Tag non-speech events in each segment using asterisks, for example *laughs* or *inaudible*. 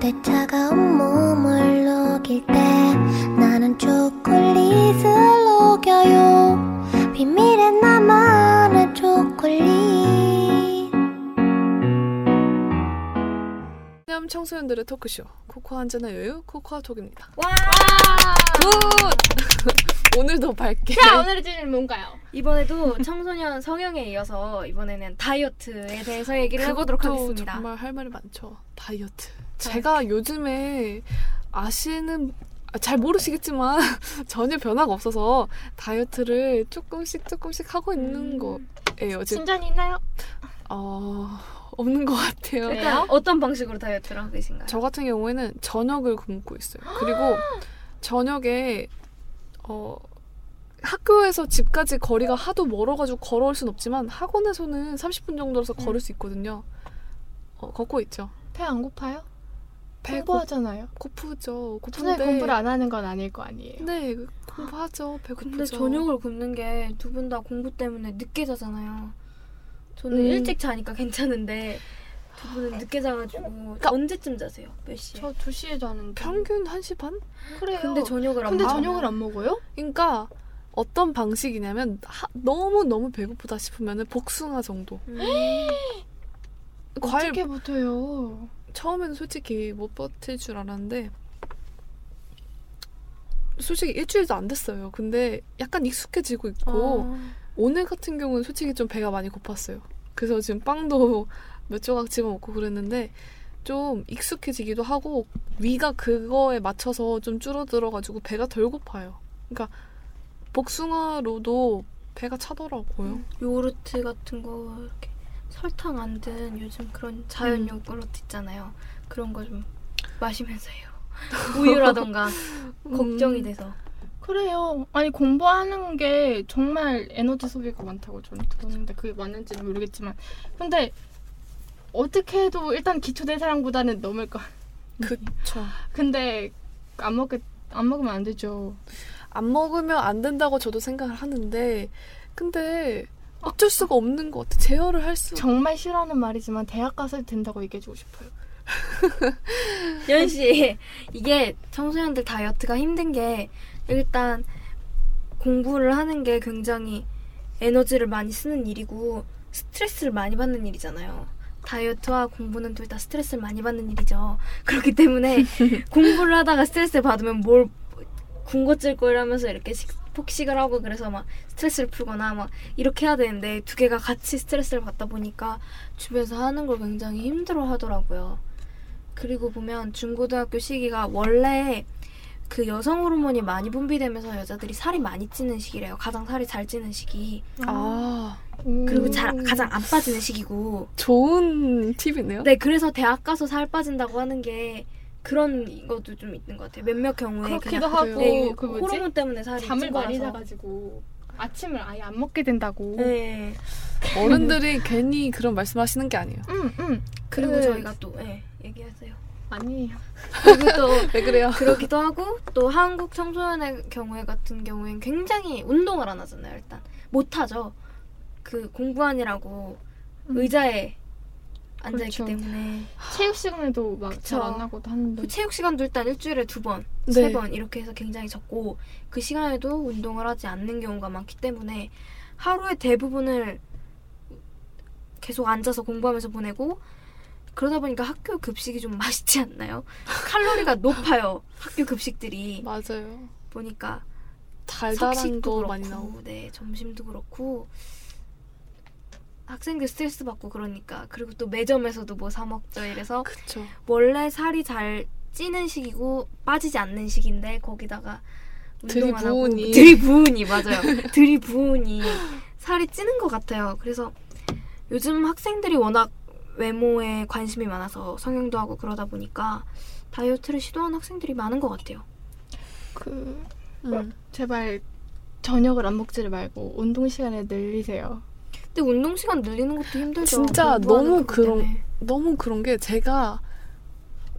그대 차가운 몸을 녹일 때 나는 초콜릿을 녹여요 비밀의 나만의 초콜릿 남 청소년들의 토크쇼 코코아 한잔의 여유 코코아 톡입니다. 와! Good! *laughs* 오늘도 밝게 자 오늘의 주제는 뭔가요? 이번에도 청소년 성형에 이어서 이번에는 다이어트에 대해서 얘기를 해보도록 하겠습니다. 정말 할 말이 많죠. 다이어트. 제가 요즘에 아시는 아, 잘 모르시겠지만 *laughs* 전혀 변화가 없어서 다이어트를 조금씩 조금씩 하고 있는 음. 거예요. 지금 진전이 있나요? 어, 없는 것 같아요. 일단? 어떤 방식으로 다이어트를 하고 계신가요? 저 같은 경우에는 저녁을 굶고 있어요. 그리고 *gasps* 저녁에 어 학교에서 집까지 거리가 하도 멀어가지고 걸어올 순 없지만 학원에서는 30분 정도라서 음. 걸을 수 있거든요. 어, 걷고 있죠. 배 안 고파요? 배 공부하잖아요. 고프죠. 고픈데. 공부를 안 하는 건 아닐 거 아니에요. 네, 공부하죠. 배고프죠. 근데 저녁을 굶는 게 두 분 다 공부 때문에 늦게 자잖아요. 저는 음. 일찍 자니까 괜찮은데 두 분은 늦게 자가지고 언제쯤 자세요? 몇 시에? 저 2시에 자는데. 평균 1시 반? 그래요. 근데 저녁을 안 근데 먹어요. 저녁을 안 먹어요? 그러니까 어떤 방식이냐면 하- 너무 너무 배고프다 싶으면은 복숭아 정도. 음. 과일 어떻게 붙어요? 처음에는 솔직히 못 버틸 줄 알았는데 솔직히 일주일도 안 됐어요. 근데 약간 익숙해지고 있고 아. 오늘 같은 경우는 솔직히 좀 배가 많이 고팠어요. 그래서 지금 빵도 *laughs* 몇 조각 집어 먹고 그랬는데 좀 익숙해지기도 하고 위가 그거에 맞춰서 좀 줄어들어가지고 배가 덜 고파요. 그러니까 복숭아로도 배가 차더라고요. 요구르트 같은 거 이렇게 설탕 안 든 요즘 그런 자연 음. 요구르트 있잖아요. 그런 거 좀 마시면서 해요. *laughs* 우유라던가 걱정이 음, 돼서. 그래요. 아니 공부하는 게 정말 에너지 소비가 많다고 저는 들었는데 그게 맞는지는 모르겠지만 근데 어떻게 해도 일단 기초 대사량보다는 넘을 거. 그쵸. 근데 안 먹게 안 먹으면 안 되죠. 안 먹으면 안 된다고 저도 생각을 하는데 근데 어쩔 수가 없는 것 같아. 제어를 할 수. 정말 싫어하는 말이지만 대학 가서 된다고 얘기해주고 싶어요. *laughs* 연 씨, 이게 청소년들 다이어트가 힘든 게 일단 공부를 하는 게 굉장히 에너지를 많이 쓰는 일이고 스트레스를 많이 받는 일이잖아요. 다이어트와 공부는 둘 다 스트레스를 많이 받는 일이죠. 그렇기 때문에 *laughs* 공부를 하다가 스트레스를 받으면 뭘 군것질 거라면서 이렇게 식- 폭식을 하고 그래서 막 스트레스를 풀거나 막 이렇게 해야 되는데 두 개가 같이 스트레스를 받다 보니까 주변에서 하는 걸 굉장히 힘들어 하더라고요. 그리고 보면 중고등학교 시기가 원래 그 여성 호르몬이 많이 분비되면서 여자들이 살이 많이 찌는 시기래요. 가장 살이 잘 찌는 시기. 아 그리고 음. 잘, 가장 안 빠지는 시기고. 좋은 팁이네요. 네, 그래서 대학 가서 살 빠진다고 하는 게 그런 것도 좀 있는 것 같아요. 몇몇 경우에 그렇기도 하고 네, 그? 호르몬 때문에 살이 잠을 찐 많이. 자가지고 아침을 아예 안 먹게 된다고. 네. 어른들이 괜히 그런 말씀하시는 게 아니에요. 응, 응. 그리고 그- 저희가 또 네, 얘기하세요. 아니에요. 그리고 또 *laughs* 왜 그래요? 그러기도 하고 또 한국 청소년의 경우에 같은 경우엔 굉장히 운동을 안 하잖아요. 일단 못 하죠. 그 공부하느라고 음. 의자에 앉아 있기 그렇죠. 때문에 체육 시간에도 막. 잘안 하고도 하는데. 그 체육 시간도 일단 일주일에 두 번, 네. 세번 이렇게 해서 굉장히 적고 그 시간에도 운동을 하지 않는 경우가 많기 때문에 하루의 대부분을 계속 앉아서 공부하면서 보내고 그러다 보니까 학교 급식이 좀 *laughs* 맛있지 않나요? 칼로리가 높아요. 학교 급식들이 맞아요. 보니까 달달한 거 그렇고, 많이 나오고. 네 점심도 그렇고 학생들 스트레스 받고 그러니까 그리고 또 매점에서도 뭐 사 먹죠 이래서 그쵸. 원래 살이 잘 찌는 시기고 빠지지 않는 시기인데 거기다가 들이부으니. *laughs* 들이부으니 맞아요 *laughs* 들이부으니 살이 찌는 것 같아요 그래서 요즘 학생들이 워낙 외모에 관심이 많아서 성형도 하고 그러다 보니까 다이어트를 시도하는 학생들이 많은 것 같아요 그 음. 제발 저녁을 안 먹지를 말고 운동 시간을 늘리세요. 근데 운동 시간 늘리는 것도 힘들죠. 진짜 너무 그런- 때문에. 너무 그런 게 제가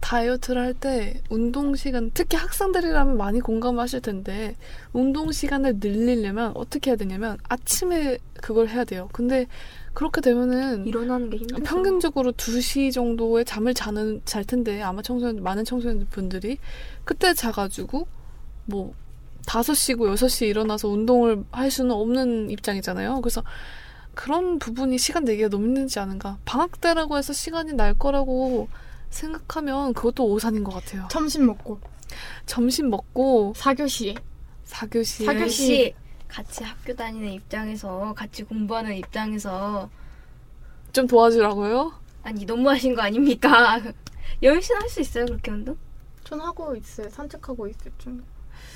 다이어트를 할 때 운동 시간 특히 학생들이라면 많이 공감하실 텐데 운동 시간을 늘리려면 어떻게 해야 되냐면 아침에 그걸 해야 돼요. 근데 그렇게 되면은 일어나는 게 힘들어. 평균적으로 2시 정도에 잠을 자는 잘 텐데 아마 청소년 많은 청소년 분들이 그때 자 가지고 뭐 5시고 6시에 일어나서 운동을 할 수는 없는 입장이잖아요. 그래서 그런 부분이 시간 내기가 너무 힘들지 않은가. 방학 때라고 해서 시간이 날 거라고 생각하면 그것도 오산인 것 같아요. 점심 먹고 점심 먹고 4교시에 4교시 사교시. 시 같이 학교 다니는 입장에서 같이 공부하는 입장에서 좀 도와주라고요? 아니 너무하신 거 아닙니까? *laughs* 열심히 할 수 있어요 그렇게 운동? 전 하고 있어요. 산책하고 있어요. 좀.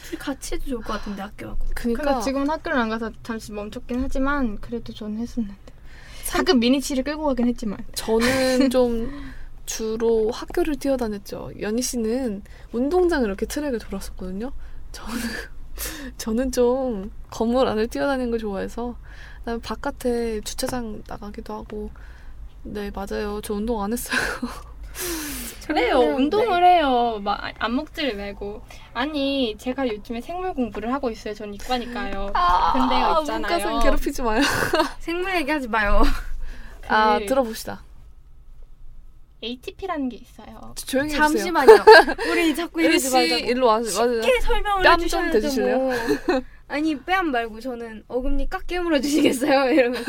둘이 같이 해도 좋을 것 같은데 학교하고. 그니까 근데 지금은 학교를 안 가서 잠시 멈췄긴 하지만 그래도 전 했었는데. 가끔 미니치를 끌고 가긴 했지만. 저는 *laughs* 좀 주로 학교를 뛰어다녔죠. 연희 씨는 운동장을 이렇게 트랙을 돌았었거든요. 저는 *laughs* 저는 좀 건물 안을 뛰어다니는 걸 좋아해서 그다음에 바깥에 주차장 나가기도 하고 네 맞아요. 저 운동 안 했어요. *laughs* 그래요. 운동을 해요. 막안 먹지를 말고. 아니 제가 요즘에 생물 공부를 하고 있어요. 전 이과니까요. 근데요, 있잖아요. 문과생 괴롭히지 마요. *laughs* 생물 얘기하지 마요. 아그 들어봅시다. ATP라는 게 있어요. 조용히 해주세요. 잠시만요. 우리 자꾸 *laughs* 이러지 씨 말자고. 일로 와서. 쉽게 설명을 해주셔야죠. 뭐. *laughs* 아니 뺨 말고 저는 어금니 깍 깨물어 주시겠어요? *laughs* 이러면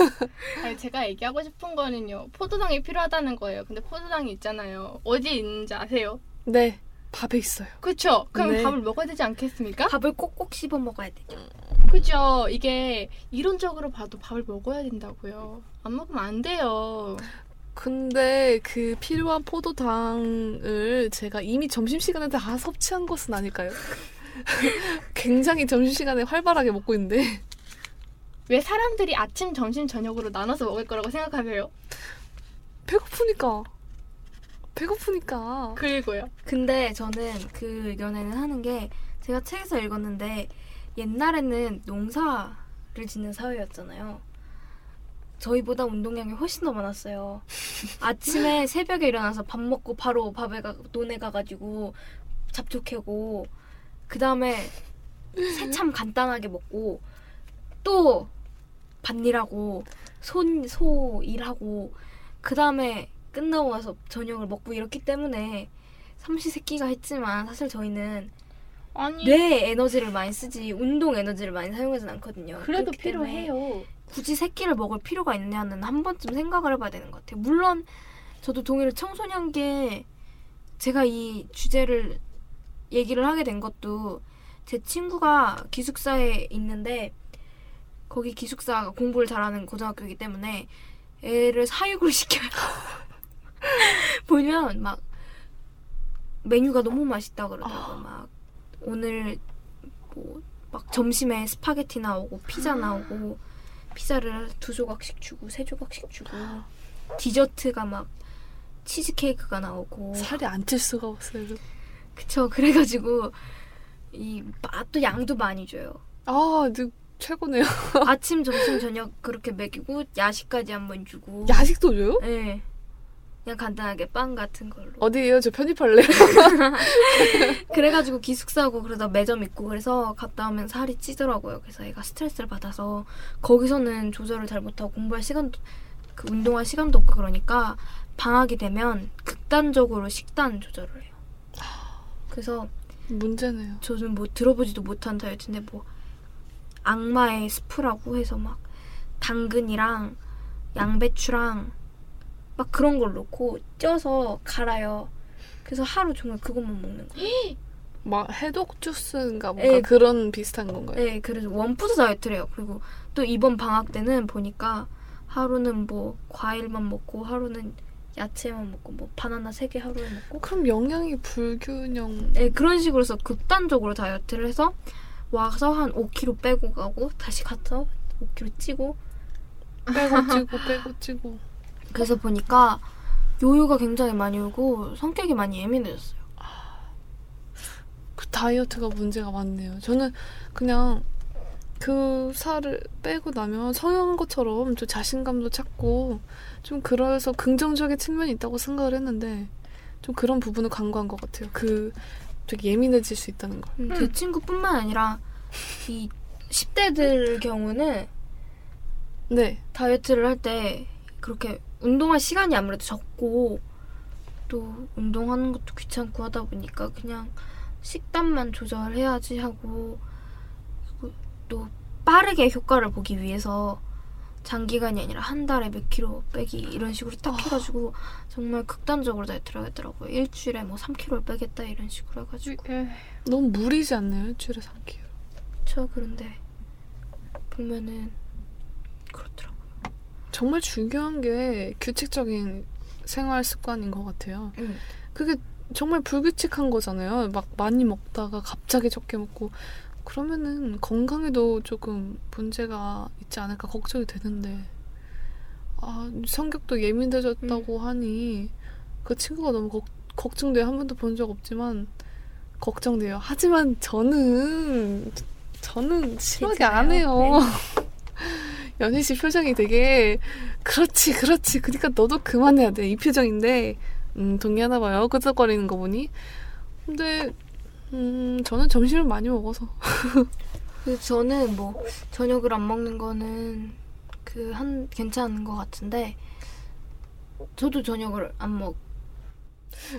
아니, 제가 얘기하고 싶은 거는요. 포도당이 필요하다는 거예요. 근데 포도당이 있잖아요. 어디에 있는지 아세요? 네 밥에 있어요. 그렇죠. 그럼 네. 밥을 먹어야 되지 않겠습니까? 밥을 꼭꼭 씹어 먹어야 되죠. 그죠. 이게 이론적으로 봐도 밥을 먹어야 된다고요. 안 먹으면 안 돼요. 근데 그 필요한 포도당을 제가 이미 점심시간에 다 섭취한 것은 아닐까요? *laughs* 굉장히 점심시간에 활발하게 먹고 있는데 왜 사람들이 아침, 점심, 저녁으로 나눠서 먹을 거라고 생각하세요? 배고프니까 배고프니까 그리고요. 근데 저는 그 의견에는 하는 게 제가 책에서 읽었는데 옛날에는 농사를 짓는 사회였잖아요. 저희보다 운동량이 훨씬 더 많았어요. *laughs* 아침에 새벽에 일어나서 밥 먹고 바로 밥에 가 논에 가가지고 잡초 캐고 그 다음에 새참 간단하게 먹고 또 밭일하고 손 소 일하고 그 다음에 끝나고 와서 저녁을 먹고 이렇기 때문에 삼시세끼가 했지만 사실 저희는 아니 뇌 에너지를 많이 쓰지 운동 에너지를 많이 사용하진 않거든요. 그래도 필요해요. 굳이 새끼를 먹을 필요가 있냐는 한 번쯤 생각을 해봐야 되는 것 같아요. 물론 저도 동의를 청소년기에 제가 이 주제를 얘기를 하게 된 것도 제 친구가 기숙사에 있는데 거기 기숙사가 공부를 잘하는 고등학교이기 때문에 애를 사육을 *laughs* 시켜요. 보면 막 메뉴가 너무 맛있다 그러더라고. 막 오늘 뭐 막 점심에 스파게티 나오고 피자 나오고 피자를 두 조각씩 주고 세 조각씩 주고 *gasps* 디저트가 막 치즈케이크가 나오고 살이 안 찔 수가 없어요. 그쵸 그래가지고 이 맛도 양도 많이 줘요 아, 네, 최고네요. *laughs* 아침 점심 저녁 그렇게 먹이고 야식까지 한번 주고 야식도 줘요? 네 그냥 간단하게 빵 같은 걸로 어디에요? 저 편입할래요. *laughs* 그래가지고 기숙사고 그러다 매점 있고 그래서 갔다 오면 살이 찌더라고요. 그래서 애가 스트레스를 받아서 거기서는 조절을 잘 못하고 공부할 시간도 그 운동할 시간도 없고 그러니까 방학이 되면 극단적으로 식단 조절을 해요. 그래서 문제네요. 저는 뭐 들어보지도 못한 다이어트인데 뭐 악마의 스프라고 해서 막 당근이랑 양배추랑 막 그런 걸 넣고 쪄서 갈아요. 그래서 하루 종일 그것만 먹는 거예요. *gasps* 막 해독 주스인가 뭔가 에, 그런 비슷한 건가요? 네, 그래서 원푸드 다이어트래요. 그리고 또 이번 방학 때는 보니까 하루는 뭐 과일만 먹고 하루는 야채만 먹고 뭐 바나나 세 개 하루에 먹고 그럼 영양이 불균형 네, 그런 식으로 해서 극단적으로 다이어트를 해서 와서 한 5kg 빼고 가고 다시 가서 5kg 찌고 빼고 찌고 빼고 찌고 그래서 보니까 요요가 굉장히 많이 오고 성격이 많이 예민해졌어요. 그 다이어트가 문제가 많네요. 저는 그냥 그 살을 빼고 나면 성형한 것처럼 좀 자신감도 찾고 좀 그래서 긍정적인 측면이 있다고 생각을 했는데 좀 그런 부분을 간과한 것 같아요. 그 되게 예민해질 수 있다는 걸. 음, 제 친구뿐만 아니라 이 10대들 경우는 네. 다이어트를 할 때 그렇게 운동할 시간이 아무래도 적고 또 운동하는 것도 귀찮고 하다 보니까 그냥 식단만 조절해야지 하고 또 빠르게 효과를 보기 위해서 장기간이 아니라 한 달에 몇 킬로 빼기 이런 식으로 딱 아. 해가지고 정말 극단적으로 다이어트를 하겠더라고요. 일주일에 뭐 3킬로를 빼겠다 이런 식으로 해가지고 에, 너무 무리지 않나요? 일주일에 3kg. 저 그런데 보면은 그렇더라고요. 정말 중요한 게 규칙적인 생활 습관인 것 같아요. 응. 그게 정말 불규칙한 거잖아요. 막 많이 먹다가 갑자기 적게 먹고 그러면은 건강에도 조금 문제가 있지 않을까 걱정이 되는데. 아 성격도 예민해졌다고 하니 그 친구가 너무 걱, 걱정돼요. 한 번도 본 적 없지만 걱정돼요. 하지만 저는 저는 심하게 안 해요. *laughs* 연희 씨 표정이 되게 그렇지 그렇지. 그러니까 너도 그만해야 돼. 이 표정인데. 음 동의하나 봐요. 끄덕거리는 거 보니. 근데 음 저는 점심을 많이 먹어서 *laughs* 그래서 저는 뭐 저녁을 안 먹는 거는 그 한 괜찮은 것 같은데 저도 저녁을 안 먹.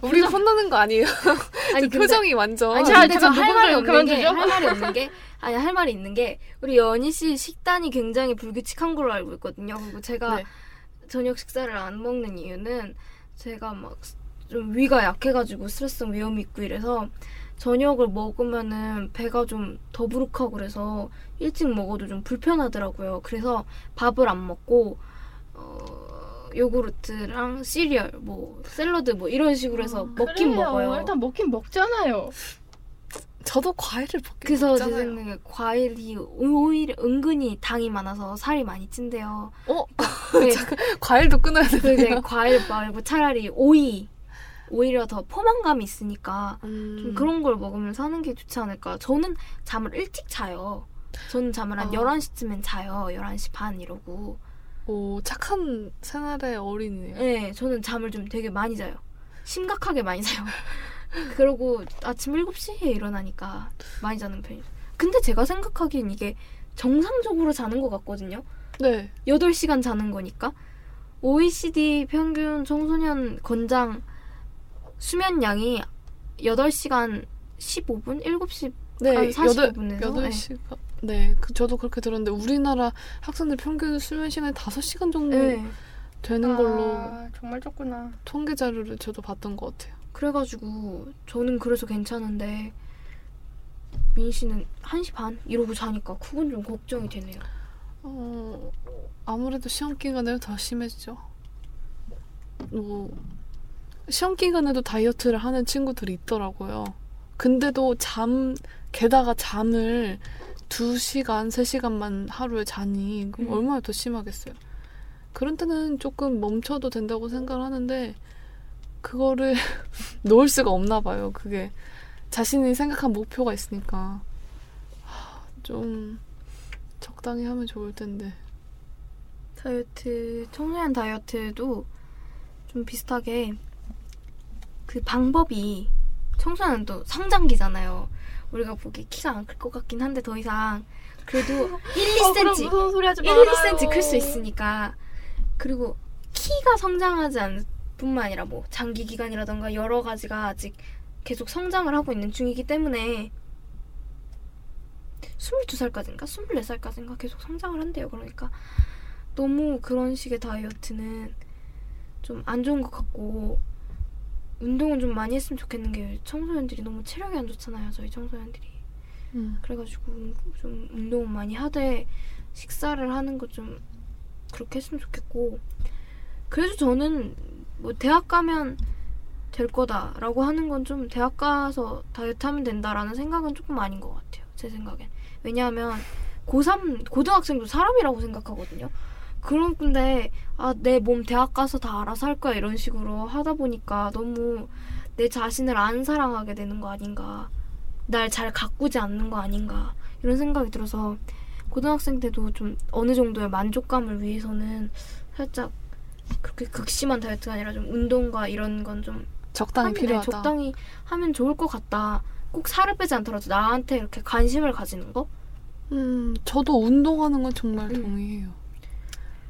우리 혼나는 거 아니에요 *laughs* 아니 *laughs* 그 표정이 완전 아니 자, 근데 저할 말이 없는 게 그만두죠. 할 말이 없는 게 아니 할 말이 있는 게 우리 연희 씨 식단이 굉장히 불규칙한 걸로 알고 있거든요. 그리고 제가 네. 저녁 식사를 안 먹는 이유는 제가 막 좀 위가 약해가지고 스트레스성 위염이 있고 이래서 저녁을 먹으면은 배가 좀 더부룩하고 그래서 일찍 먹어도 좀 불편하더라고요. 그래서 밥을 안 먹고 어, 요구르트랑 시리얼, 뭐 샐러드 뭐 이런 식으로 해서 먹긴 그래요. 먹어요. 일단 먹긴 먹잖아요. 저도 과일을 먹긴 그래서 제 먹잖아요. 생각에 과일이 오히려 은근히 당이 많아서 살이 많이 찐대요. 어? 네, *laughs* 과일도 끊어야 되네요 이제 과일 말고 차라리 오이 오히려 더 포만감이 있으니까 음, 좀 그런 걸 먹으면 사는 게 좋지 않을까. 저는 잠을 일찍 자요. 저는 잠을 한 아. 11시쯤엔 자요. 11시 반 이러고. 오 착한 생활의 어린이네요 네, 저는 잠을 좀 되게 많이 자요. 심각하게 많이 자요. *laughs* 그러고 아침 7시에 일어나니까 많이 자는 편이죠. 근데 제가 생각하기엔 이게 정상적으로 자는 것 같거든요. 네 8시간 자는 거니까. OECD 평균 청소년 권장 수면 양이 8시간 15분? 7시 네, 한 여덟 45분에서 여덟 시가 네, 그 저도 그렇게 들었는데 우리나라 학생들 평균 수면 시간이 5시간 정도 네. 되는 걸로 아, 정말 적구나. 통계 자료를 저도 봤던 것 같아요. 그래가지고 저는 그래서 괜찮은데 민 씨는 1시 반 이러고 자니까 그건 좀 걱정이 되네요. 어, 아무래도 시험 기간에 더 심해지죠. 뭐 시험 기간에도 다이어트를 하는 친구들이 있더라고요. 근데도 잠 게다가 잠을 2시간, 3시간만 하루에 자니 그럼 음. 얼마나 더 심하겠어요. 그런 때는 조금 멈춰도 된다고 생각을 하는데 그거를 *laughs* 놓을 수가 없나 봐요. 그게 자신이 생각한 목표가 있으니까 하, 좀 적당히 하면 좋을 텐데. 다이어트 청소년 다이어트도 좀 비슷하게 그 방법이 청소년은 또 성장기잖아요. 우리가 보기 키가 안 클 것 같긴 한데 더 이상 그래도 1, *laughs* 어, 그럼 2cm 무서운 소리 하지 1, 말아요. 2cm 클 수 있으니까 그리고 키가 성장하지 않을 뿐만 아니라 뭐 장기 기간이라던가 여러 가지가 아직 계속 성장을 하고 있는 중이기 때문에 22살까지인가 24살까지인가 계속 성장을 한대요. 그러니까 너무 그런 식의 다이어트는 좀 안 좋은 것 같고 운동은 좀 많이 했으면 좋겠는 게 청소년들이 너무 체력이 안 좋잖아요. 저희 청소년들이. 음. 그래가지고 좀 운동 많이 하되 식사를 하는 거 좀 그렇게 했으면 좋겠고 그래도 저는 뭐 대학 가면 될 거다라고 하는 건 좀 대학 가서 다이어트 하면 된다라는 생각은 조금 아닌 것 같아요 제 생각엔 왜냐하면 고3 고등학생도 사람이라고 생각하거든요 그런 근데 아 내 몸 대학 가서 다 알아서 할 거야 이런 식으로 하다 보니까 너무 내 자신을 안 사랑하게 되는 거 아닌가 날 잘 가꾸지 않는 거 아닌가 이런 생각이 들어서 고등학생 때도 좀 어느 정도의 만족감을 위해서는 살짝 그렇게 극심한 다이어트가 아니라 좀 운동과 이런 건 좀 적당히 필요하다. 적당히 하면 좋을 것 같다. 꼭 살을 빼지 않더라도 나한테 이렇게 관심을 가지는 거? 음, 저도 운동하는 건 정말 음. 동의해요.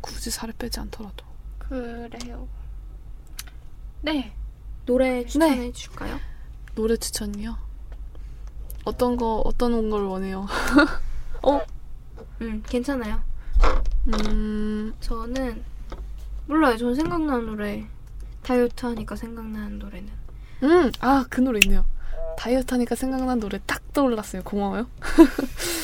굳이 살을 빼지 않더라도. 그래요. 네. 노래 추천해 주실까요? 노래 추천이요? 어떤 거 어떤 걸 원해요? *laughs* 음, 괜찮아요. 음, 저는 몰라요. 전 생각나는 노래 다이어트 하니까 생각나는 노래는 음, 아, 그 노래 있네요. 다이어트 하니까 생각난 노래 딱 떠올랐어요. 고마워요. *laughs*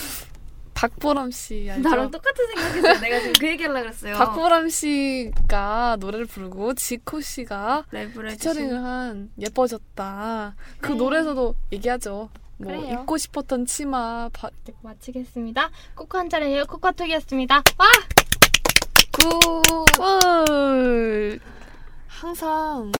박보람 씨 알죠? 나랑 똑같은 생각했어요. 내가 지금 그 얘기하려고 그랬어요. 박보람 씨가 노래를 부르고 지코 씨가 랩을 피처링을 한 예뻐졌다. 그 네. 노래에서도 얘기하죠. 뭐 그래요. 입고 싶었던 치마 바, 네, 마치겠습니다. 코코 한 잔이에요. 코카톡이었습니다. 와! 굿. 항상